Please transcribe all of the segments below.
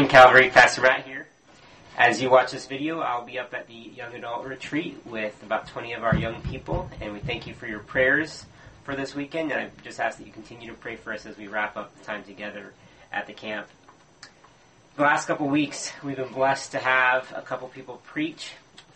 morning, Calvary. Pastor Matt here. As you watch this video, I'll be up at the Young Adult Retreat with about 20 of our young people, and we thank you for your prayers for this weekend, and I just ask that you continue to pray for us as we wrap up the time together at the camp. The last couple weeks, we've been blessed to have a couple people preach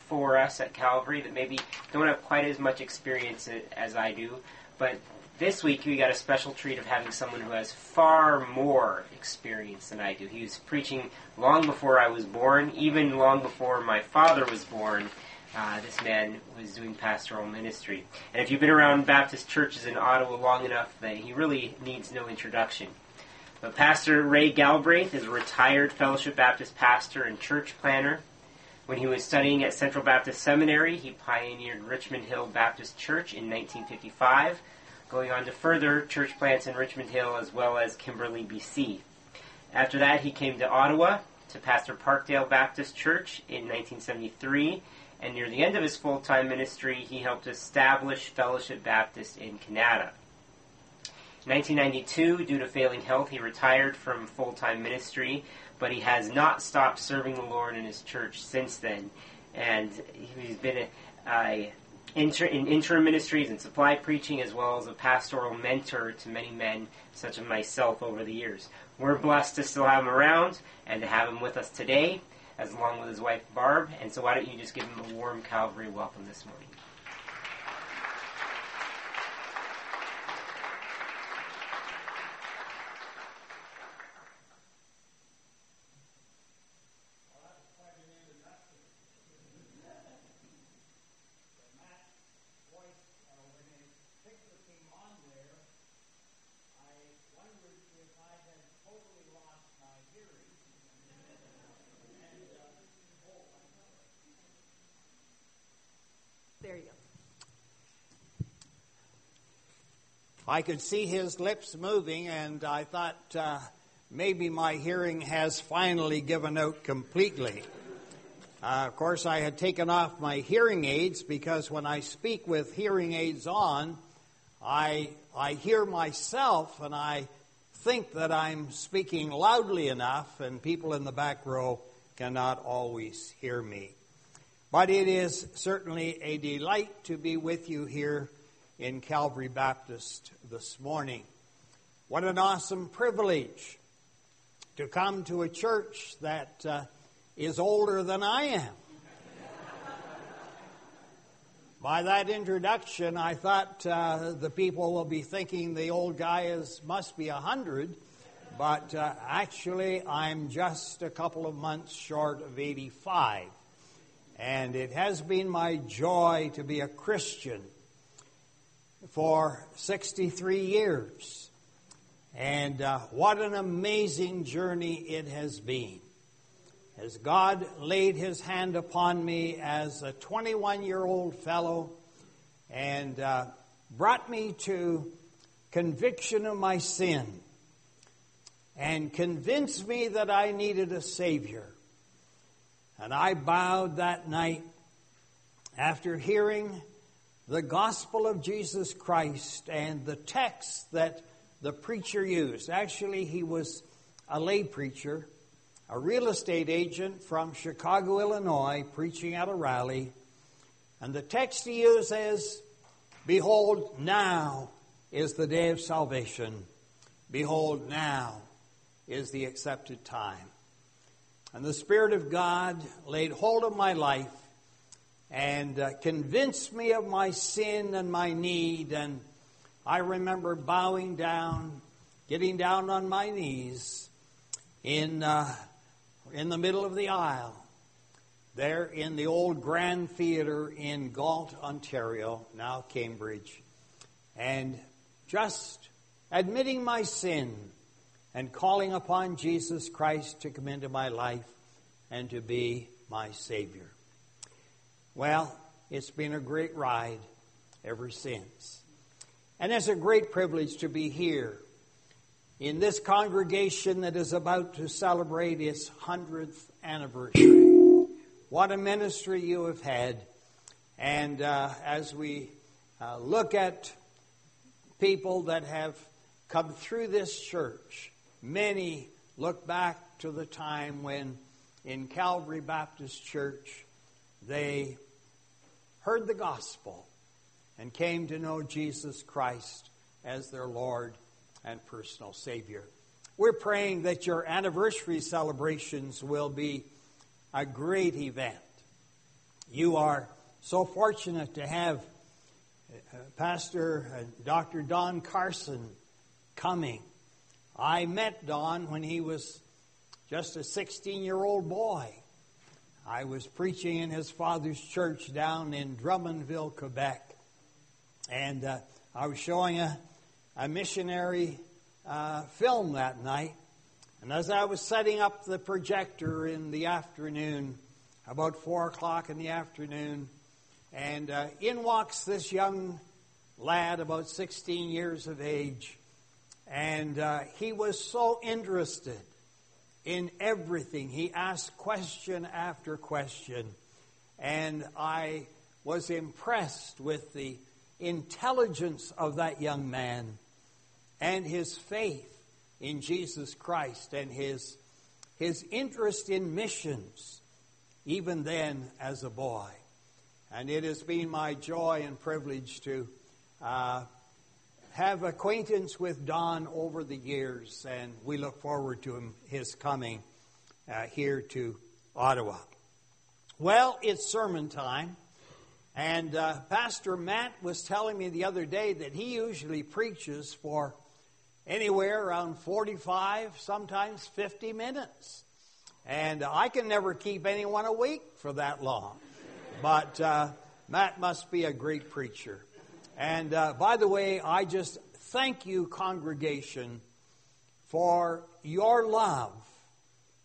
for us at Calvary that maybe don't have quite as much experience as I do, but this week we got a special treat of having someone who has far more experience than I do. He was preaching long before I was born, even long before my father was born. Uh, this man was doing pastoral ministry. And if you've been around Baptist churches in Ottawa long enough, then he really needs no introduction. But Pastor Ray Galbraith is a retired Fellowship Baptist pastor and church planter. When he was studying at Central Baptist Seminary, he pioneered Richmond Hill Baptist Church in 1955 going on to further church plants in Richmond Hill as well as Kimberley, BC. After that, he came to Ottawa to pastor Parkdale Baptist Church in 1973, and near the end of his full time ministry, he helped establish Fellowship Baptist in Canada. In 1992, due to failing health, he retired from full time ministry, but he has not stopped serving the Lord in his church since then. And he's been a, a inter- in interim ministries and supply preaching, as well as a pastoral mentor to many men, such as myself, over the years. We're blessed to still have him around and to have him with us today, as along with his wife Barb. And so, why don't you just give him a warm Calvary welcome this morning? I could see his lips moving, and I thought uh, maybe my hearing has finally given out completely. Uh, of course, I had taken off my hearing aids because when I speak with hearing aids on, I, I hear myself and I think that I'm speaking loudly enough, and people in the back row cannot always hear me. But it is certainly a delight to be with you here in Calvary Baptist this morning. What an awesome privilege to come to a church that uh, is older than I am. By that introduction, I thought uh, the people will be thinking the old guy is must be a hundred, but uh, actually I'm just a couple of months short of 85. And it has been my joy to be a Christian for 63 years. And uh, what an amazing journey it has been. As God laid his hand upon me as a 21 year old fellow and uh, brought me to conviction of my sin and convinced me that I needed a Savior. And I bowed that night after hearing the gospel of Jesus Christ and the text that the preacher used. Actually, he was a lay preacher, a real estate agent from Chicago, Illinois, preaching at a rally. And the text he used is Behold, now is the day of salvation. Behold, now is the accepted time. And the Spirit of God laid hold of my life and uh, convinced me of my sin and my need. And I remember bowing down, getting down on my knees in, uh, in the middle of the aisle, there in the old Grand Theatre in Galt, Ontario, now Cambridge, and just admitting my sin and calling upon Jesus Christ to come into my life and to be my Savior. Well, it's been a great ride ever since. And it's a great privilege to be here in this congregation that is about to celebrate its 100th anniversary. What a ministry you have had. And uh, as we uh, look at people that have come through this church, many look back to the time when in Calvary Baptist Church they heard the gospel and came to know Jesus Christ as their Lord and personal Savior. We're praying that your anniversary celebrations will be a great event. You are so fortunate to have uh, Pastor uh, Dr. Don Carson coming. I met Don when he was just a 16 year old boy. I was preaching in his father's church down in Drummondville, Quebec. And uh, I was showing a, a missionary uh, film that night. And as I was setting up the projector in the afternoon, about 4 o'clock in the afternoon, and uh, in walks this young lad, about 16 years of age. And uh, he was so interested in everything. He asked question after question. And I was impressed with the intelligence of that young man and his faith in Jesus Christ and his, his interest in missions, even then as a boy. And it has been my joy and privilege to uh, have acquaintance with Don over the years, and we look forward to him, his coming uh, here to Ottawa. Well, it's sermon time. And uh, Pastor Matt was telling me the other day that he usually preaches for anywhere around 45, sometimes 50 minutes. And I can never keep anyone awake for that long. But uh, Matt must be a great preacher. And uh, by the way, I just thank you, congregation, for your love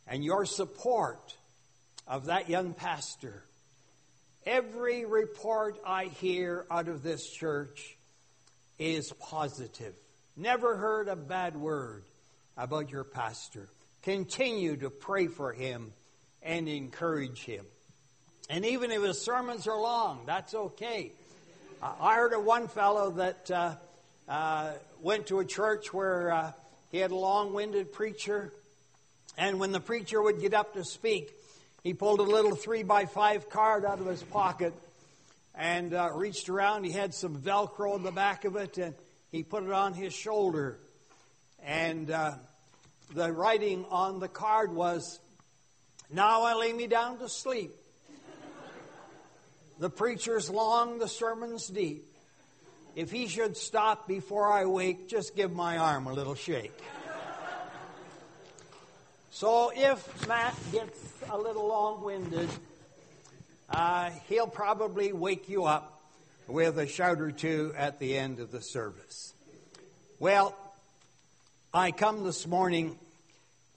and your support of that young pastor. Every report I hear out of this church is positive. Never heard a bad word about your pastor. Continue to pray for him and encourage him. And even if his sermons are long, that's okay. I heard of one fellow that uh, uh, went to a church where uh, he had a long winded preacher, and when the preacher would get up to speak, he pulled a little three by five card out of his pocket and uh, reached around. He had some Velcro in the back of it, and he put it on his shoulder. And uh, the writing on the card was, Now I lay me down to sleep. The preacher's long, the sermon's deep. If he should stop before I wake, just give my arm a little shake. so if Matt gets a little long winded, uh, he'll probably wake you up with a shout or two at the end of the service. Well, I come this morning.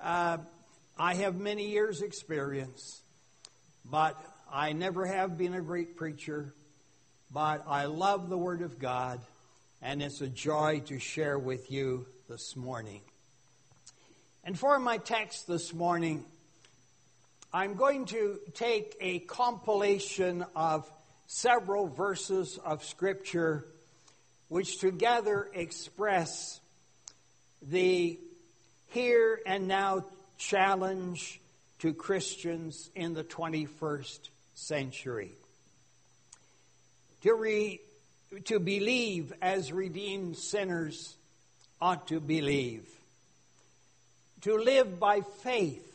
Uh, I have many years' experience, but I never have been a great preacher. But I love the Word of God, and it's a joy to share with you this morning. And for my text this morning, I'm going to take a compilation of several verses of Scripture which together express the here and now challenge to Christians in the 21st century. To, re, to believe as redeemed sinners ought to believe. To live by faith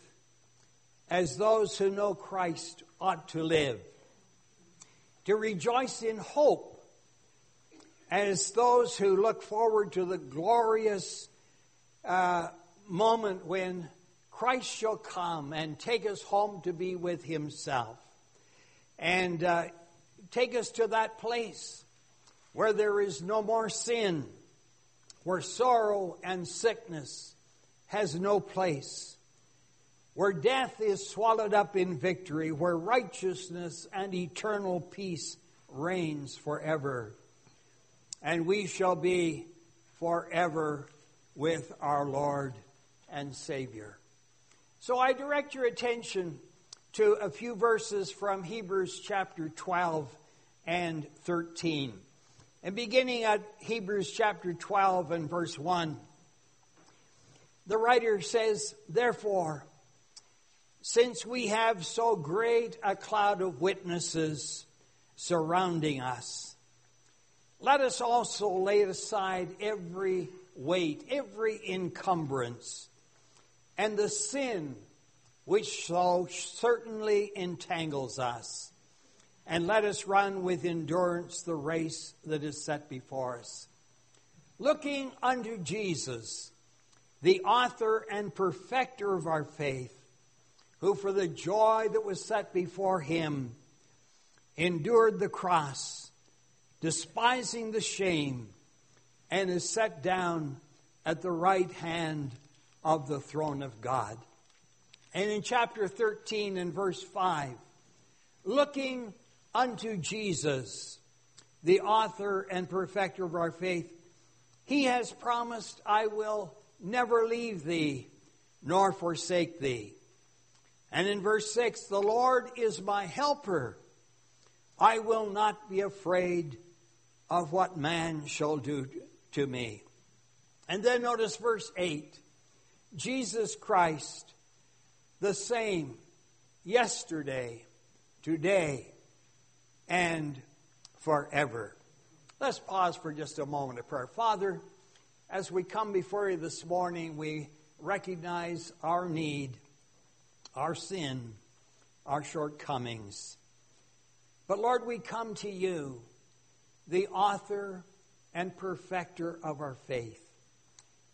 as those who know Christ ought to live. To rejoice in hope as those who look forward to the glorious uh, moment when Christ shall come and take us home to be with Himself. And uh, take us to that place where there is no more sin, where sorrow and sickness has no place, where death is swallowed up in victory, where righteousness and eternal peace reigns forever. And we shall be forever with our Lord and Savior. So I direct your attention to a few verses from Hebrews chapter 12 and 13. And beginning at Hebrews chapter 12 and verse 1, the writer says, Therefore, since we have so great a cloud of witnesses surrounding us, let us also lay aside every weight, every encumbrance, and the sin which so certainly entangles us. And let us run with endurance the race that is set before us. Looking unto Jesus, the author and perfecter of our faith, who for the joy that was set before him endured the cross, despising the shame, and is set down at the right hand of the throne of God. And in chapter 13 and verse 5, looking unto Jesus, the author and perfecter of our faith, he has promised, I will never leave thee nor forsake thee. And in verse 6, the Lord is my helper. I will not be afraid of what man shall do to me. And then notice verse 8 Jesus Christ, the same yesterday, today, and forever. Let's pause for just a moment of prayer. Father, as we come before you this morning, we recognize our need, our sin, our shortcomings. But Lord, we come to you, the author and perfecter of our faith,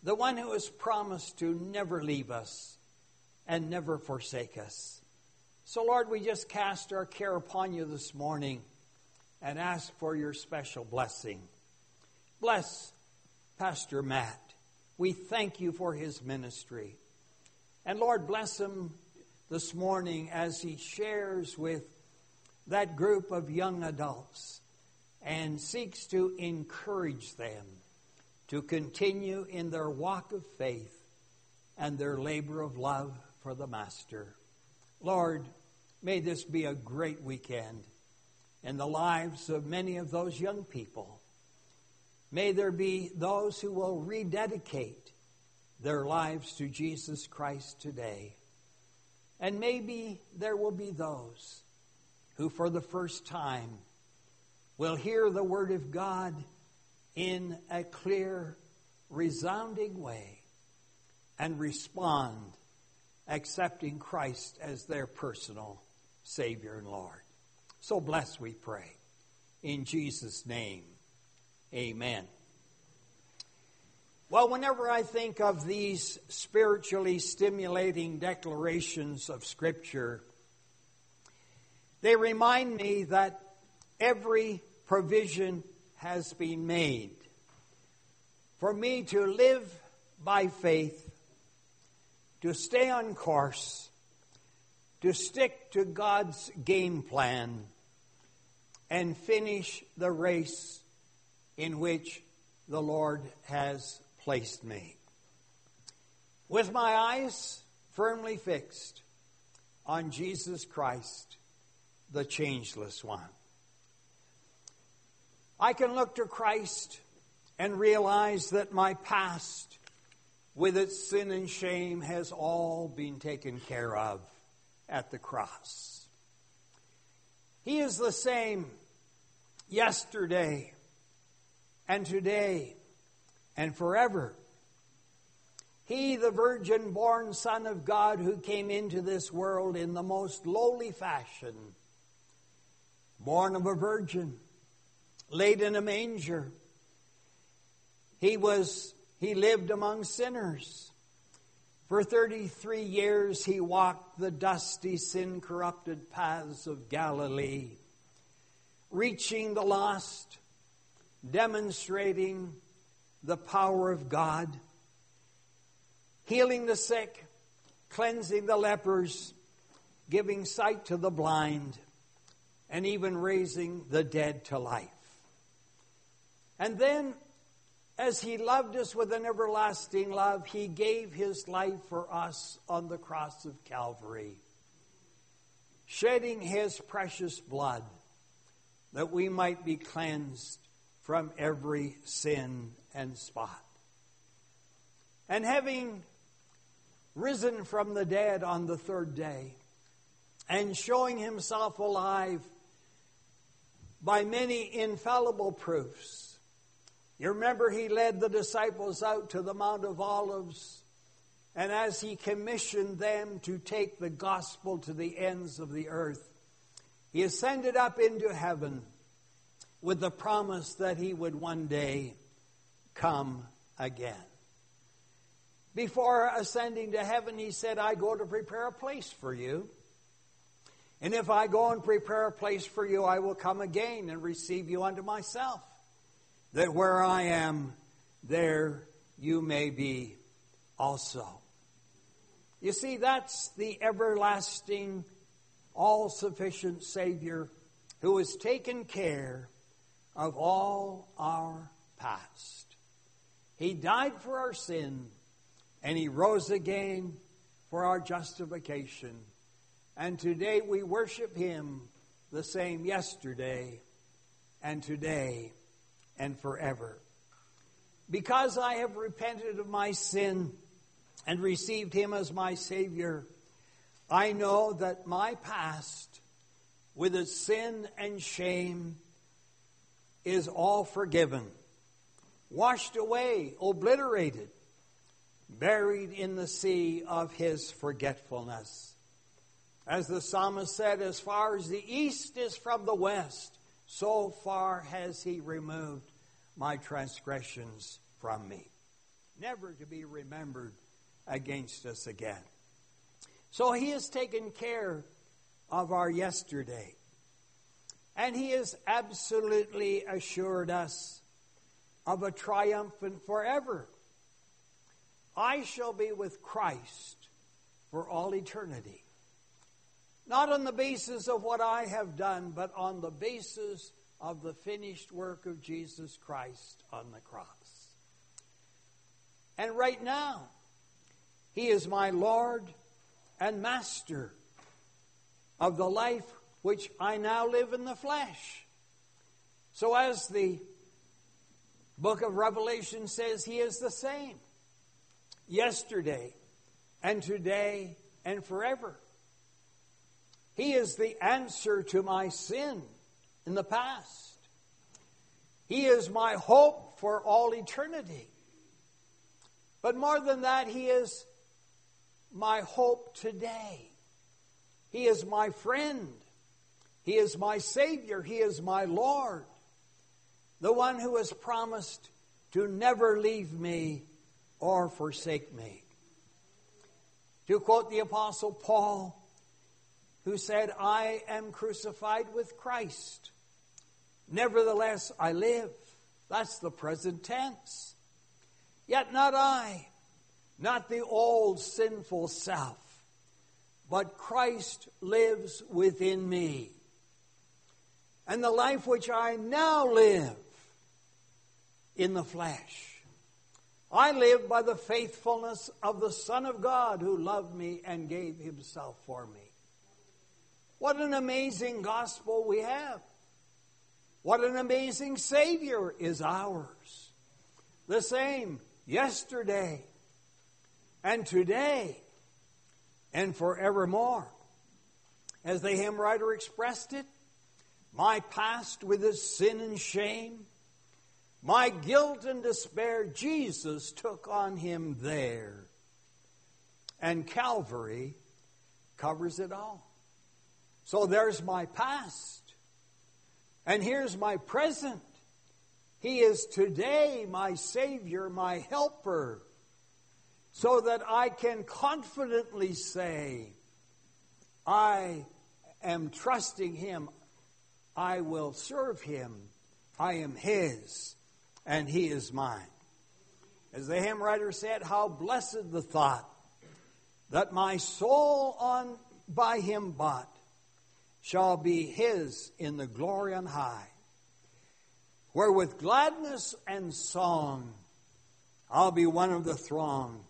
the one who has promised to never leave us and never forsake us. So, Lord, we just cast our care upon you this morning and ask for your special blessing. Bless Pastor Matt. We thank you for his ministry. And Lord, bless him this morning as he shares with that group of young adults and seeks to encourage them to continue in their walk of faith and their labor of love for the Master. Lord, may this be a great weekend in the lives of many of those young people May there be those who will rededicate their lives to Jesus Christ today. And maybe there will be those who, for the first time, will hear the Word of God in a clear, resounding way and respond, accepting Christ as their personal Savior and Lord. So bless, we pray. In Jesus' name. Amen. Well, whenever I think of these spiritually stimulating declarations of Scripture, they remind me that every provision has been made for me to live by faith, to stay on course, to stick to God's game plan, and finish the race in which the Lord has placed me. With my eyes firmly fixed on Jesus Christ, the changeless one. I can look to Christ and realize that my past, with its sin and shame, has all been taken care of at the cross. He is the same yesterday, and today and forever. He, the virgin born Son of God, who came into this world in the most lowly fashion, born of a virgin, laid in a manger. He was, he lived among sinners. For 33 years he walked the dusty, sin corrupted paths of Galilee, reaching the lost, demonstrating the power of God, healing the sick, cleansing the lepers, giving sight to the blind, and even raising the dead to life. And then, as He loved us with an everlasting love, He gave His life for us on the cross of Calvary, shedding His precious blood that we might be cleansed from every sin and spot. And having risen from the dead on the third day, and showing himself alive by many infallible proofs. You remember he led the disciples out to the Mount of Olives, and as he commissioned them to take the gospel to the ends of the earth, he ascended up into heaven with the promise that he would one day come again. Before ascending to heaven, he said, I go to prepare a place for you. And if I go and prepare a place for you, I will come again and receive you unto myself, that where I am, there you may be also. You see, that's the everlasting, all sufficient Savior who has taken care of all our past. He died for our sin, and He rose again for our justification. And today we worship Him the same yesterday and today and forever. Because I have repented of my sin and received Him as my Savior, I know that my past, with its sin and shame, is all forgiven, washed away, obliterated, buried in the sea of His forgetfulness. As the psalmist said, as far as the east is from the west, so far has he removed my transgressions from me. Never to be remembered against us again. So he has taken care of our yesterday. And he has absolutely assured us of a triumphant forever. I shall be with Christ for all eternity. Not on the basis of what I have done, but on the basis of the finished work of Jesus Christ on the cross. And right now, He is my Lord and Master of the life which I now live in the flesh. So, as the book of Revelation says, He is the same yesterday and today and forever. He is the answer to my sin in the past. He is my hope for all eternity. But more than that, He is my hope today. He is my friend. He is my Savior. He is my Lord. The one who has promised to never leave me or forsake me. To quote the Apostle Paul, who said, I am crucified with Christ. Nevertheless, I live. That's the present tense. Yet not I, not the old sinful self, but Christ lives within me. And the life which I now live in the flesh, I live by the faithfulness of the Son of God who loved me and gave himself for me. What an amazing gospel we have. What an amazing Savior is ours. The same yesterday and today and forevermore. As the hymn writer expressed it, my past with its sin and shame, my guilt and despair, Jesus took on him there. And Calvary covers it all. So there's my past. And here's my present. He is today my Savior, my helper, so that I can confidently say, I am trusting Him. I will serve Him. I am His, and He is mine. As the hymn writer said, how blessed the thought that my soul on by Him bought shall be his in the glory on high, where with gladness and song I'll be one of the throng,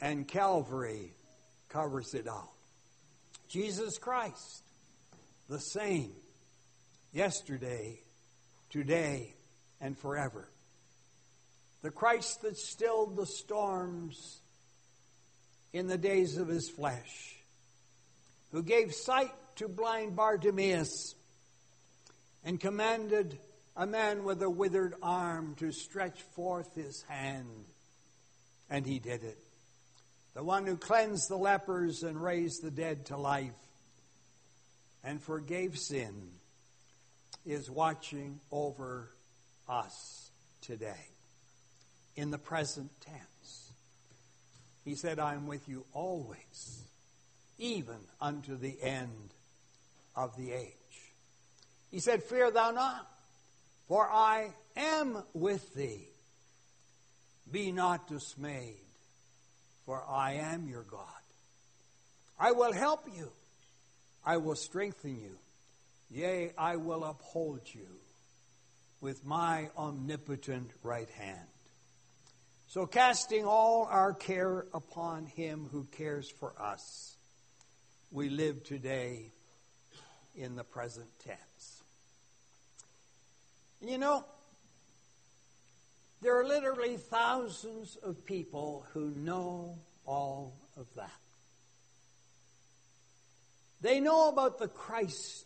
and Calvary covers it all. Jesus Christ, the same, yesterday, today, and forever. The Christ that stilled the storms in the days of his flesh who gave sight to blind Bartimaeus and commanded a man with a withered arm to stretch forth his hand. And he did it. The one who cleansed the lepers and raised the dead to life and forgave sin is watching over us today in the present tense. He said, I am with you always, even unto the end of the age. He said, Fear thou not, for I am with thee. Be not dismayed, for I am your God. I will help you. I will strengthen you. Yea, I will uphold you with my omnipotent right hand. So, casting all our care upon him who cares for us, we live today in the present tense. You know, there are literally thousands of people who know all of that. They know about the Christ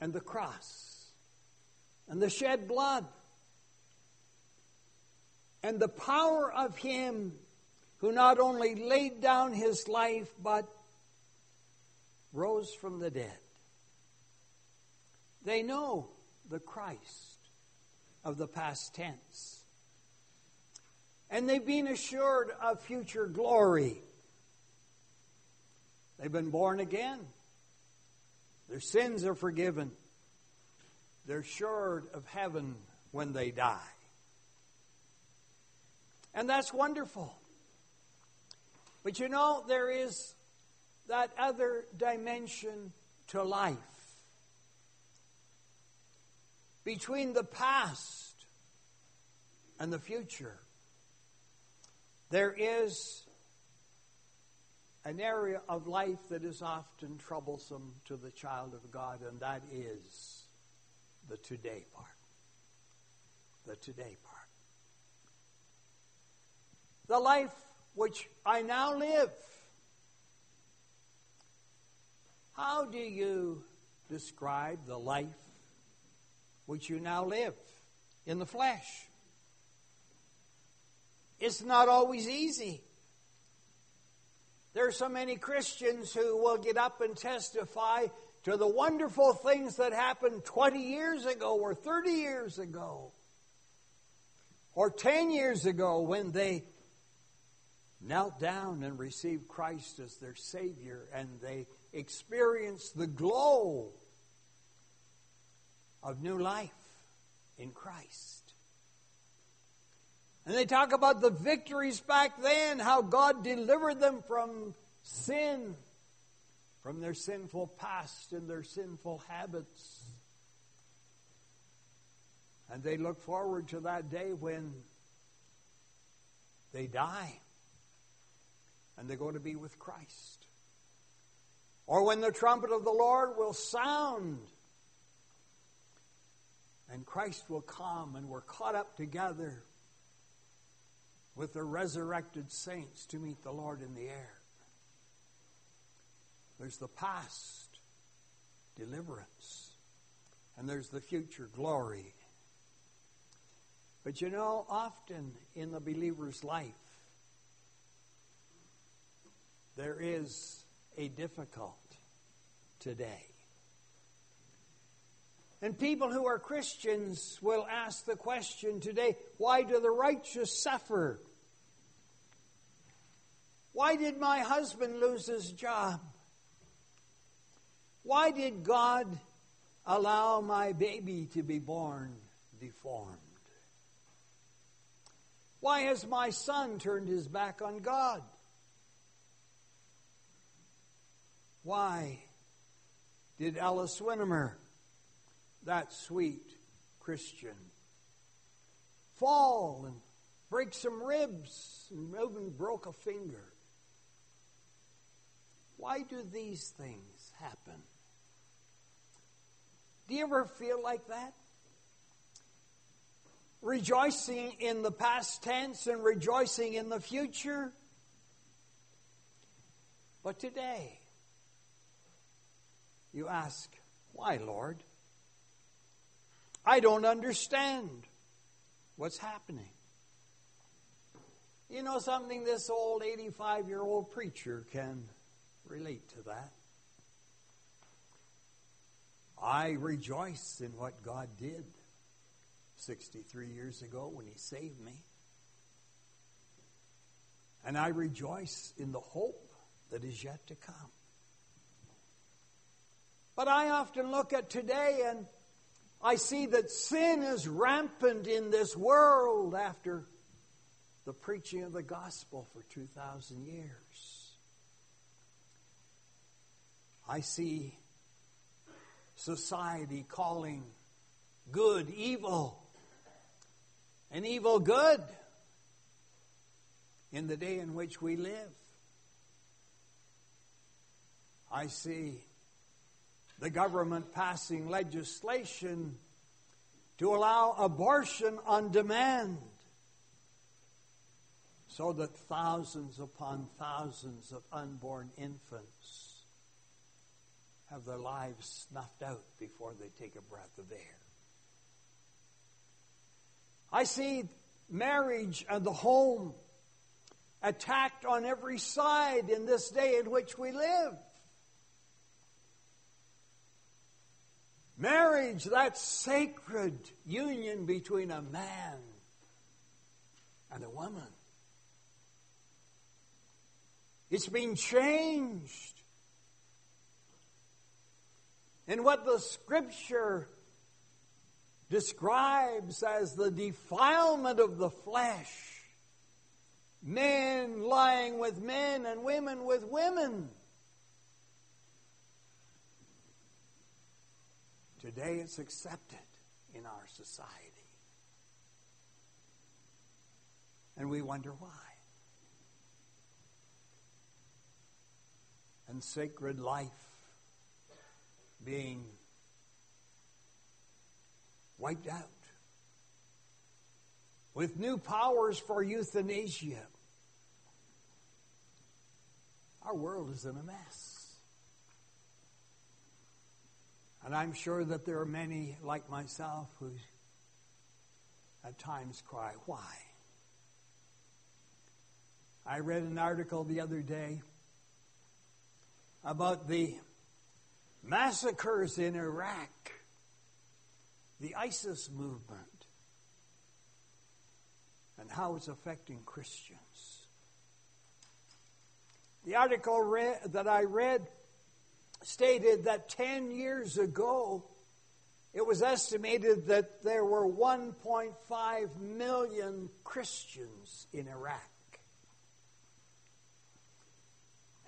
and the cross and the shed blood and the power of Him who not only laid down His life but rose from the dead. They know the Christ of the past tense. And they've been assured of future glory. They've been born again. Their sins are forgiven. They're assured of heaven when they die. And that's wonderful. But you know, there is that other dimension to life between the past and the future. There is an area of life that is often troublesome to the child of God, and that is the today part. The today part. The life which I now live. How do you describe the life which you now live in the flesh. It's not always easy. There are so many Christians who will get up and testify to the wonderful things that happened 20 years ago or 30 years ago or 10 years ago when they knelt down and received Christ as their Savior and they experienced the glow of new life in Christ. And they talk about the victories back then, how God delivered them from sin, from their sinful past and their sinful habits. And they look forward to that day when they die and they go to be with Christ. Or when the trumpet of the Lord will sound and Christ will come and we're caught up together with the resurrected saints to meet the Lord in the air. There's the past deliverance, and there's the future glory. But you know, often in the believer's life, there is a difficult today. And people who are Christians will ask the question today why do the righteous suffer? Why did my husband lose his job? Why did God allow my baby to be born deformed? Why has my son turned his back on God? Why did Alice Winnemer that sweet Christian. Fall and break some ribs and even broke a finger. Why do these things happen? Do you ever feel like that? Rejoicing in the past tense and rejoicing in the future? But today, You ask, why, Lord? I don't understand what's happening. You know something? This old 85 year old preacher can relate to that. I rejoice in what God did 63 years ago when He saved me. And I rejoice in the hope that is yet to come. But I often look at today and I see that sin is rampant in this world after the preaching of the gospel for 2,000 years. I see society calling good evil and evil good in the day in which we live. I see the government passing legislation to allow abortion on demand so that thousands upon thousands of unborn infants have their lives snuffed out before they take a breath of air. I see marriage and the home attacked on every side in this day in which we live. Marriage, that sacred union between a man and a woman. It's been changed. And what the scripture describes as the defilement of the flesh, men lying with men and women with women. Today it's accepted in our society. And we wonder why. And sacred life being wiped out with new powers for euthanasia. Our world is in a mess. And I'm sure that there are many like myself who at times cry, Why? I read an article the other day about the massacres in Iraq, the ISIS movement, and how it's affecting Christians. The article read, that I read stated that 10 years ago, it was estimated that there were 1.5 million Christians in Iraq.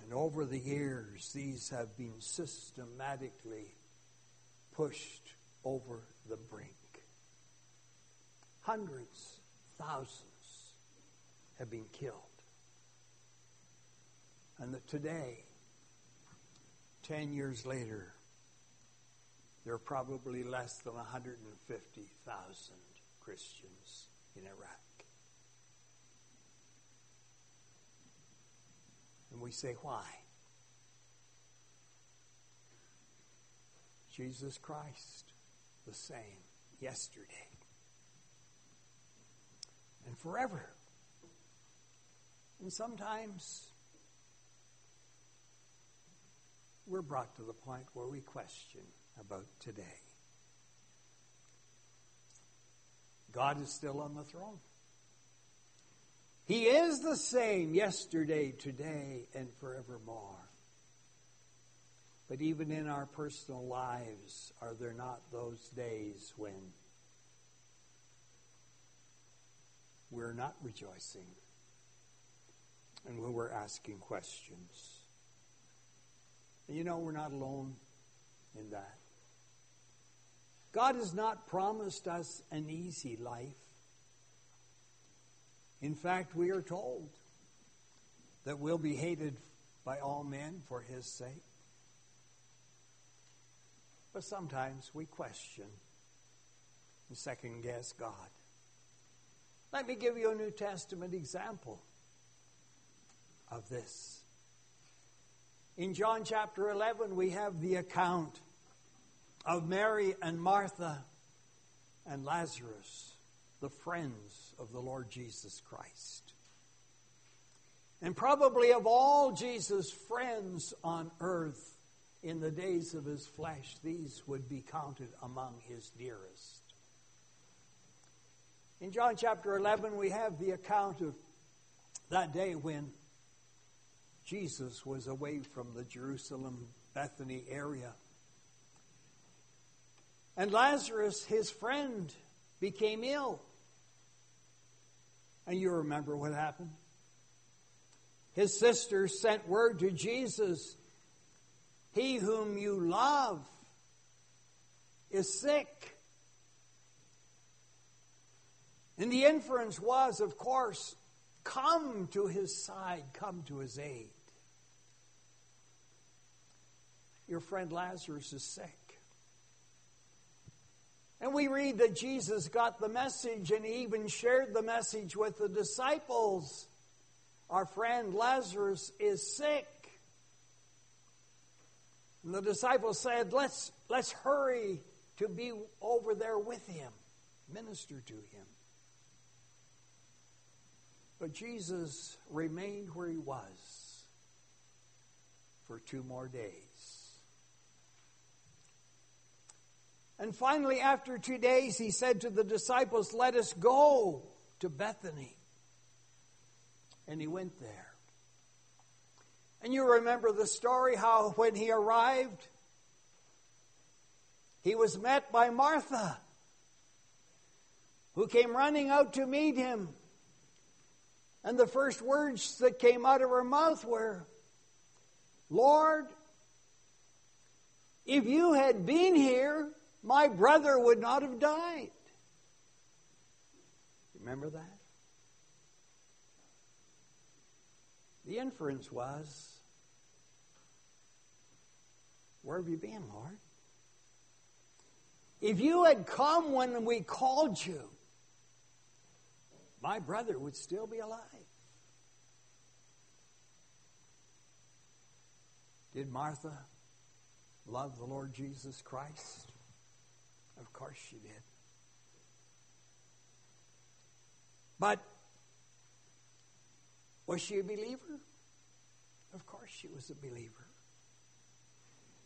And over the years, these have been systematically pushed over the brink. Hundreds, thousands have been killed. And that today, Ten years later, there are probably less than 150,000 Christians in Iraq. And we say, why? Jesus Christ, the same yesterday and forever. And sometimes we're brought to the point where we question about today. God is still on the throne. He is the same yesterday, today, and forevermore. But even in our personal lives, are there not those days when we're not rejoicing and when we're asking questions? And you know, we're not alone in that. God has not promised us an easy life. In fact, we are told that we'll be hated by all men for his sake. But sometimes we question and second guess God. Let me give you a New Testament example of this. In John chapter 11, we have the account of Mary and Martha and Lazarus, the friends of the Lord Jesus Christ. And probably of all Jesus' friends on earth in the days of his flesh, these would be counted among his dearest. In John chapter 11, we have the account of that day when Jesus was away from the Jerusalem Bethany area. And Lazarus, his friend, became ill. And you remember what happened? His sister sent word to Jesus He whom you love is sick. And the inference was, of course, come to his side, come to his aid. Your friend Lazarus is sick. And we read that Jesus got the message and he even shared the message with the disciples. Our friend Lazarus is sick. And the disciples said, Let's, let's hurry to be over there with him, minister to him. But Jesus remained where he was for two more days. And finally, after two days, he said to the disciples, Let us go to Bethany. And he went there. And you remember the story how when he arrived, he was met by Martha, who came running out to meet him. And the first words that came out of her mouth were, Lord, if you had been here, my brother would not have died. Remember that? The inference was, Where have you been, Lord? If you had come when we called you, my brother would still be alive. Did Martha love the Lord Jesus Christ? Of course she did. But was she a believer? Of course she was a believer.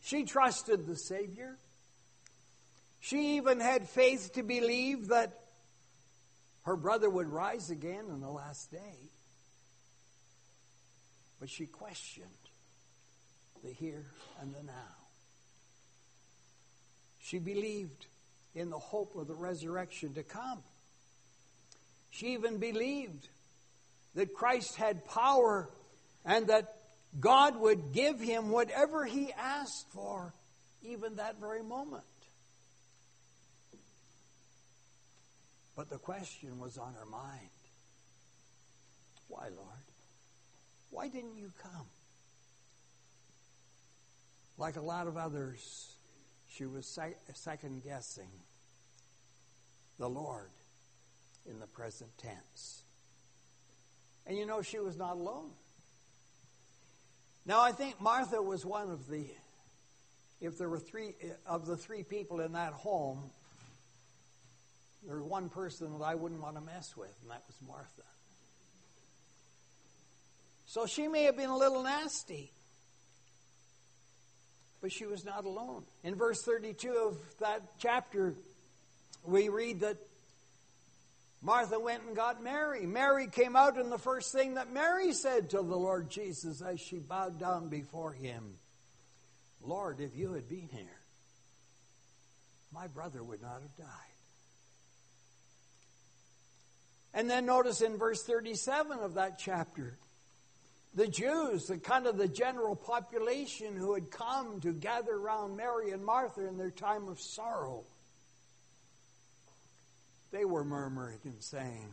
She trusted the Savior. She even had faith to believe that her brother would rise again on the last day. But she questioned the here and the now. She believed in the hope of the resurrection to come. She even believed that Christ had power and that God would give him whatever he asked for, even that very moment. But the question was on her mind Why, Lord? Why didn't you come? Like a lot of others, she was second guessing the Lord in the present tense. And you know, she was not alone. Now, I think Martha was one of the, if there were three, of the three people in that home, there was one person that I wouldn't want to mess with, and that was Martha. So she may have been a little nasty. But she was not alone. In verse 32 of that chapter, we read that Martha went and got Mary. Mary came out, and the first thing that Mary said to the Lord Jesus as she bowed down before him Lord, if you had been here, my brother would not have died. And then notice in verse 37 of that chapter, the Jews, the kind of the general population who had come to gather around Mary and Martha in their time of sorrow, they were murmuring and saying,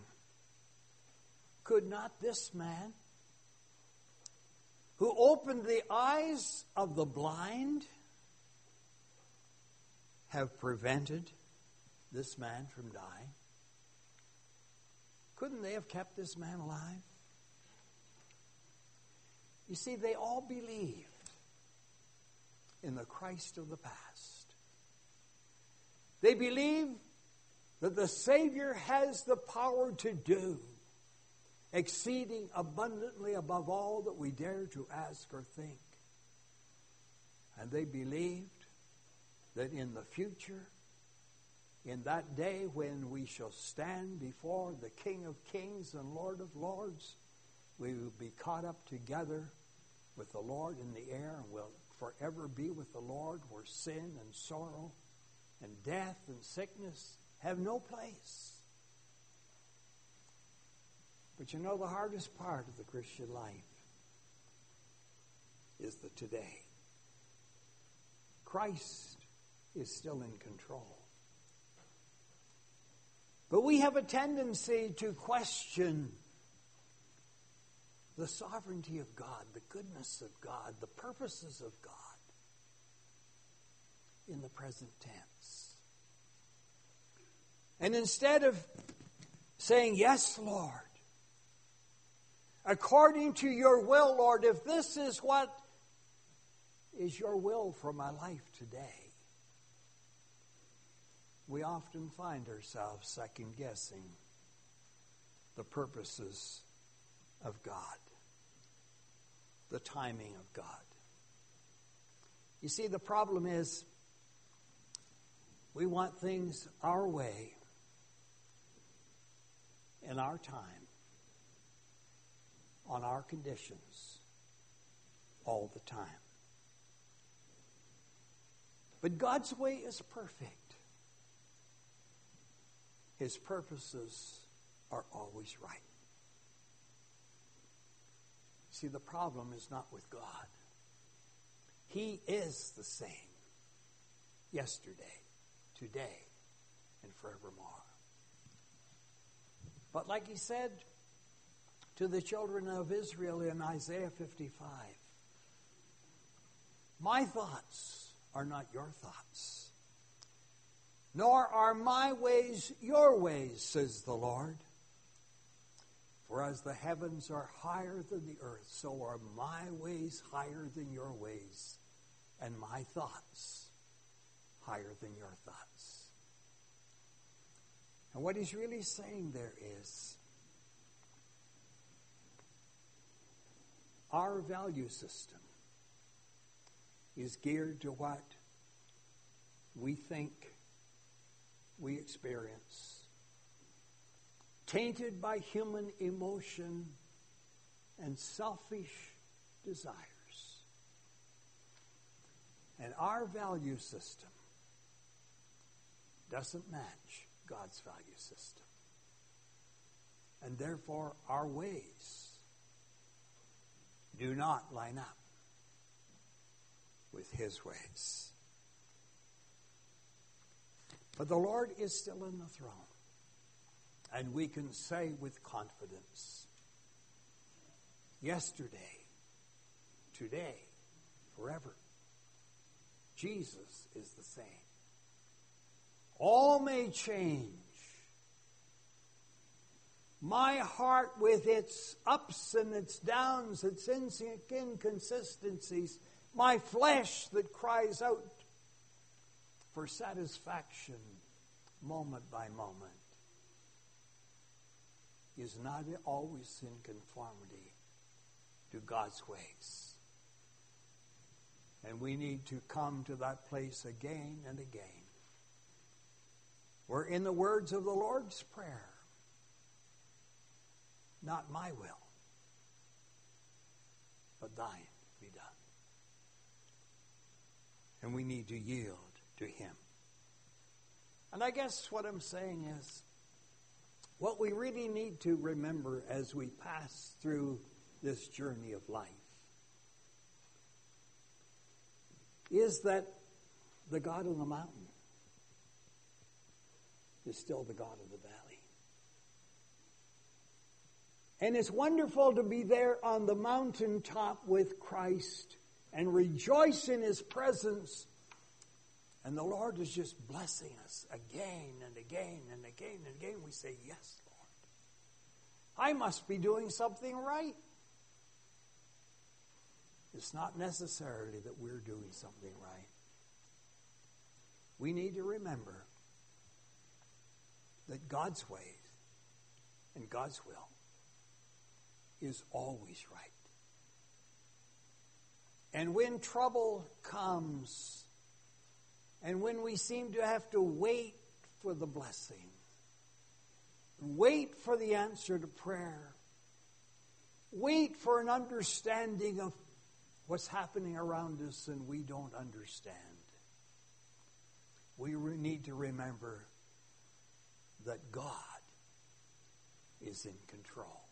Could not this man, who opened the eyes of the blind, have prevented this man from dying? Couldn't they have kept this man alive? You see, they all believed in the Christ of the past. They believe that the Savior has the power to do exceeding abundantly above all that we dare to ask or think. And they believed that in the future, in that day when we shall stand before the King of Kings and Lord of Lords, we will be caught up together with the Lord in the air and will forever be with the Lord where sin and sorrow and death and sickness have no place. But you know, the hardest part of the Christian life is the today. Christ is still in control. But we have a tendency to question the sovereignty of God, the goodness of God, the purposes of God in the present tense. And instead of saying, Yes, Lord, according to your will, Lord, if this is what is your will for my life today, we often find ourselves second guessing the purposes of God, the timing of God. You see, the problem is we want things our way in our time, on our conditions, all the time. But God's way is perfect. His purposes are always right. See, the problem is not with God. He is the same yesterday, today, and forevermore. But like he said to the children of Israel in Isaiah 55, my thoughts are not your thoughts, nor are my ways your ways, says the Lord. For as the heavens are higher than the earth, so are my ways higher than your ways, and my thoughts higher than your thoughts. And what he's really saying there is our value system is geared to what we think we experience, tainted by human emotion and selfish desires. And our value system doesn't match God's value system. And therefore, our ways do not line up with His ways. But the Lord is still in the throne. And we can say with confidence yesterday, today, forever, Jesus is the same. All may change. My heart, with its ups and its downs, its inconsistencies, my flesh that cries out for satisfaction moment by moment, is not always in conformity to God's ways. And we need to come to that place again and again where, in the words of the Lord's Prayer, not my will, but thine be done. And we need to yield to Him. And I guess what I'm saying is what we really need to remember as we pass through this journey of life is that the God on the mountain is still the God of the valley. And it's wonderful to be there on the mountaintop with Christ and rejoice in His presence. And the Lord is just blessing us again and again and again and again. We say, Yes, Lord. I must be doing something right. It's not necessarily that we're doing something right. We need to remember that God's ways and God's will is always right. And when trouble comes, and when we seem to have to wait for the blessing, wait for the answer to prayer, wait for an understanding of what's happening around us and we don't understand, we need to remember that God is in control.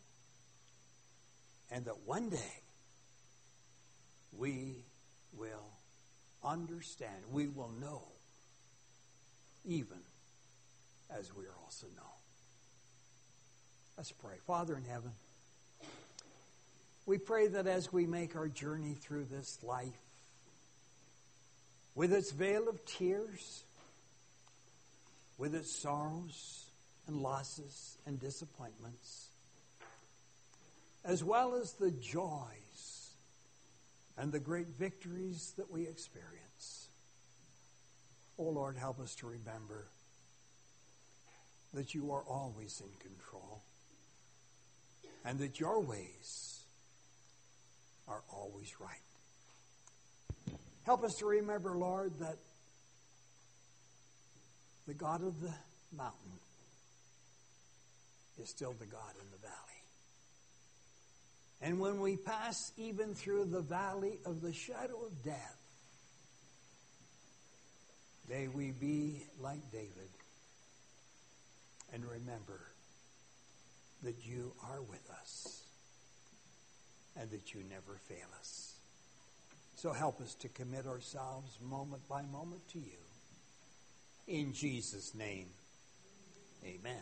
And that one day we will understand, we will know, even as we are also known. Let's pray. Father in heaven, we pray that as we make our journey through this life, with its vale of tears, with its sorrows and losses and disappointments, as well as the joys and the great victories that we experience. Oh Lord, help us to remember that you are always in control and that your ways are always right. Help us to remember, Lord, that the God of the mountain is still the God in the valley. And when we pass even through the valley of the shadow of death, may we be like David and remember that you are with us and that you never fail us. So help us to commit ourselves moment by moment to you. In Jesus' name, amen.